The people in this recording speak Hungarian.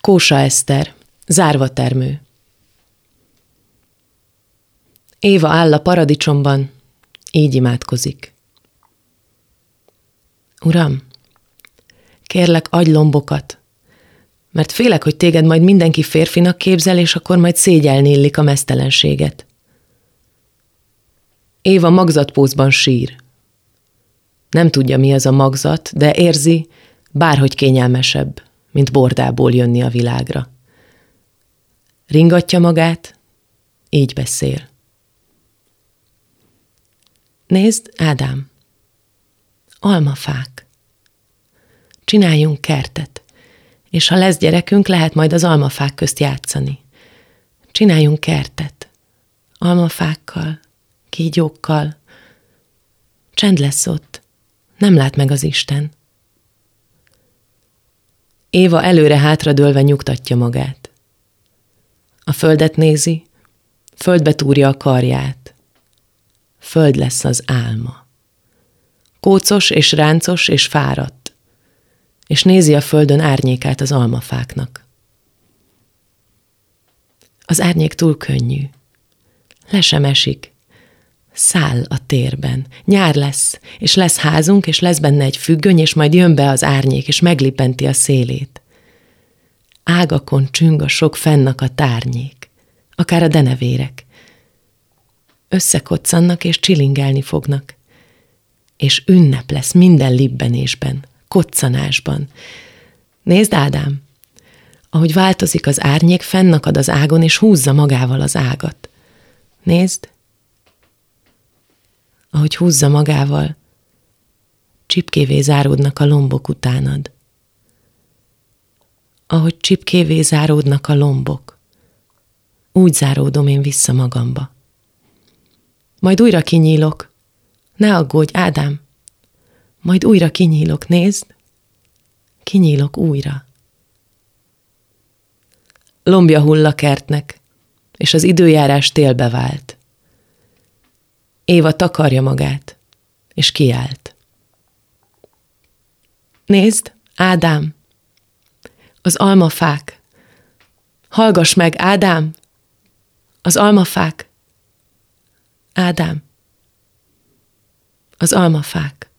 Kósa Eszter, zárva termő. Éva áll a paradicsomban, így imádkozik. Uram, kérlek, adj lombokat, mert félek, hogy téged majd mindenki férfinak képzel, és akkor majd szégyelni illik a mesztelenséget. Éva magzatpózban sír. Nem tudja, mi az a magzat, de érzi, bárhogy kényelmesebb, mint bordából jönni a világra. Ringatja magát, így beszél. Nézd, Ádám, almafák. Csináljunk kertet, és ha lesz gyerekünk, lehet majd az almafák közt játszani. Csináljunk kertet, almafákkal, kígyókkal. Csend lesz ott, nem lát meg az Isten. Éva előre-hátra dőlve nyugtatja magát. A földet nézi, földbe túrja a karját. Föld lesz az álma. Kócos és ráncos és fáradt, és nézi a földön árnyékát az almafáknak. Az árnyék túl könnyű. Le sem esik, Száll a térben. Nyár lesz, és lesz házunk, és lesz benne egy függöny, és majd jön be az árnyék, és meglipenti a szélét. Ágakon csüng a sok fennak a tárnyék, akár a denevérek. Összekoccannak és csilingelni fognak. És ünnep lesz minden libbenésben, koccanásban. Nézd, Ádám, ahogy változik az árnyék, fennakad az ágon, és húzza magával az ágat. Nézd, ahogy húzza magával, csipkévé záródnak a lombok utánad. Ahogy csipkévé záródnak a lombok, úgy záródom én vissza magamba. Majd újra kinyílok. Ne aggódj, Ádám. Majd újra kinyílok, nézd. Kinyílok újra. Lombja hull a kertnek, és az időjárás télbe vált. Éva takarja magát, és kiállt. Nézd, Ádám, az almafák. Hallgass meg, Ádám, az almafák. Ádám, az almafák.